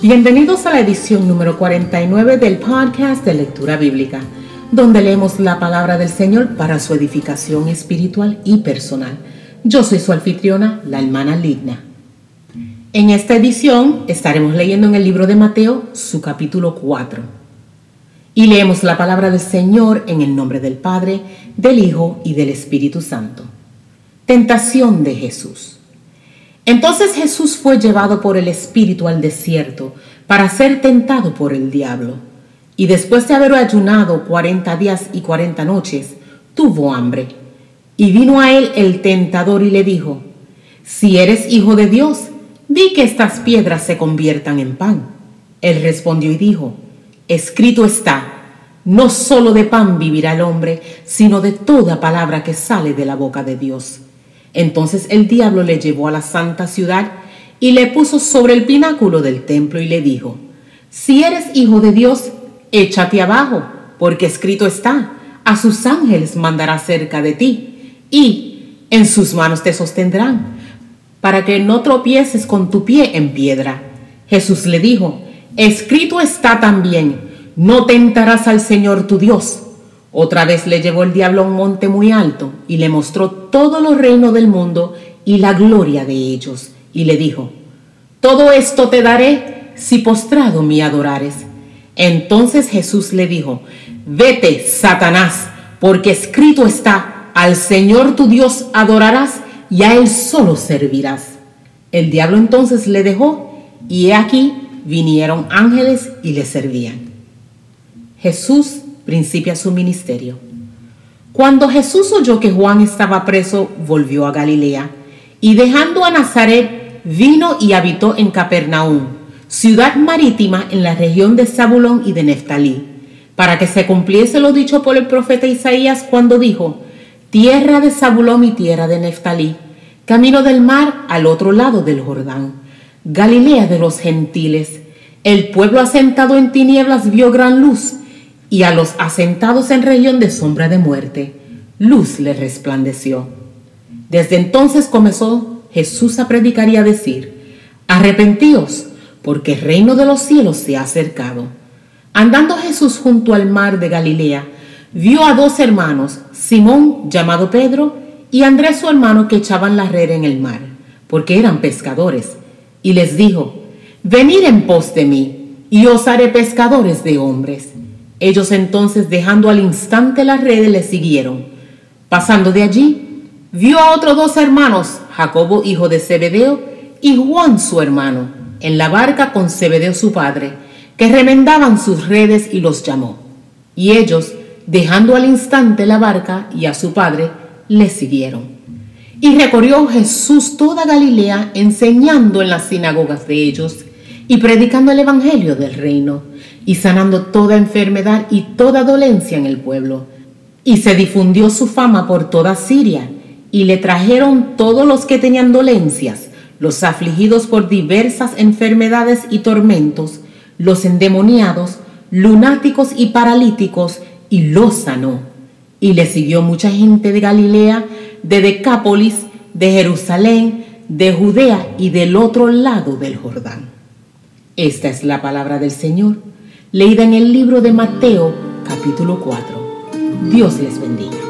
Bienvenidos a la edición número 49 del podcast de lectura bíblica, donde leemos la palabra del Señor para su edificación espiritual y personal. Yo soy su anfitriona, la hermana Ligna. En esta edición estaremos leyendo en el libro de Mateo su capítulo 4. Y leemos la palabra del Señor en el nombre del Padre, del Hijo y del Espíritu Santo. Tentación de Jesús. Entonces Jesús fue llevado por el Espíritu al desierto para ser tentado por el diablo. Y después de haber ayunado cuarenta días y cuarenta noches, tuvo hambre. Y vino a él el tentador y le dijo, Si eres hijo de Dios, di que estas piedras se conviertan en pan. Él respondió y dijo, Escrito está, no solo de pan vivirá el hombre, sino de toda palabra que sale de la boca de Dios. Entonces el diablo le llevó a la santa ciudad y le puso sobre el pináculo del templo y le dijo, si eres hijo de Dios, échate abajo, porque escrito está, a sus ángeles mandará cerca de ti, y en sus manos te sostendrán, para que no tropieces con tu pie en piedra. Jesús le dijo, escrito está también, no tentarás al Señor tu Dios. Otra vez le llevó el diablo a un monte muy alto y le mostró todos los reinos del mundo y la gloria de ellos. Y le dijo, todo esto te daré si postrado me adorares. Entonces Jesús le dijo, vete, Satanás, porque escrito está, al Señor tu Dios adorarás y a Él solo servirás. El diablo entonces le dejó y aquí vinieron ángeles y le servían. Jesús principia su ministerio. Cuando Jesús oyó que Juan estaba preso, volvió a Galilea y dejando a Nazaret, vino y habitó en Capernaum, ciudad marítima en la región de Zabulón y de Neftalí, para que se cumpliese lo dicho por el profeta Isaías cuando dijo, tierra de Zabulón y tierra de Neftalí, camino del mar al otro lado del Jordán, Galilea de los gentiles. El pueblo asentado en tinieblas vio gran luz y a los asentados en región de sombra de muerte, luz le resplandeció. Desde entonces comenzó Jesús a predicar y a decir, arrepentíos, porque el reino de los cielos se ha acercado. Andando Jesús junto al mar de Galilea, vio a dos hermanos, Simón llamado Pedro y Andrés su hermano que echaban la red en el mar, porque eran pescadores, y les dijo, venid en pos de mí, y os haré pescadores de hombres. Ellos entonces, dejando al instante las redes, le siguieron. Pasando de allí, vio a otros dos hermanos, Jacobo, hijo de Zebedeo, y Juan, su hermano, en la barca con Zebedeo, su padre, que remendaban sus redes y los llamó. Y ellos, dejando al instante la barca y a su padre, le siguieron. Y recorrió Jesús toda Galilea, enseñando en las sinagogas de ellos y predicando el Evangelio del reino y sanando toda enfermedad y toda dolencia en el pueblo. Y se difundió su fama por toda Siria, y le trajeron todos los que tenían dolencias, los afligidos por diversas enfermedades y tormentos, los endemoniados, lunáticos y paralíticos, y los sanó. Y le siguió mucha gente de Galilea, de Decápolis, de Jerusalén, de Judea y del otro lado del Jordán. Esta es la palabra del Señor leída en el libro de Mateo capítulo 4. Dios les bendiga.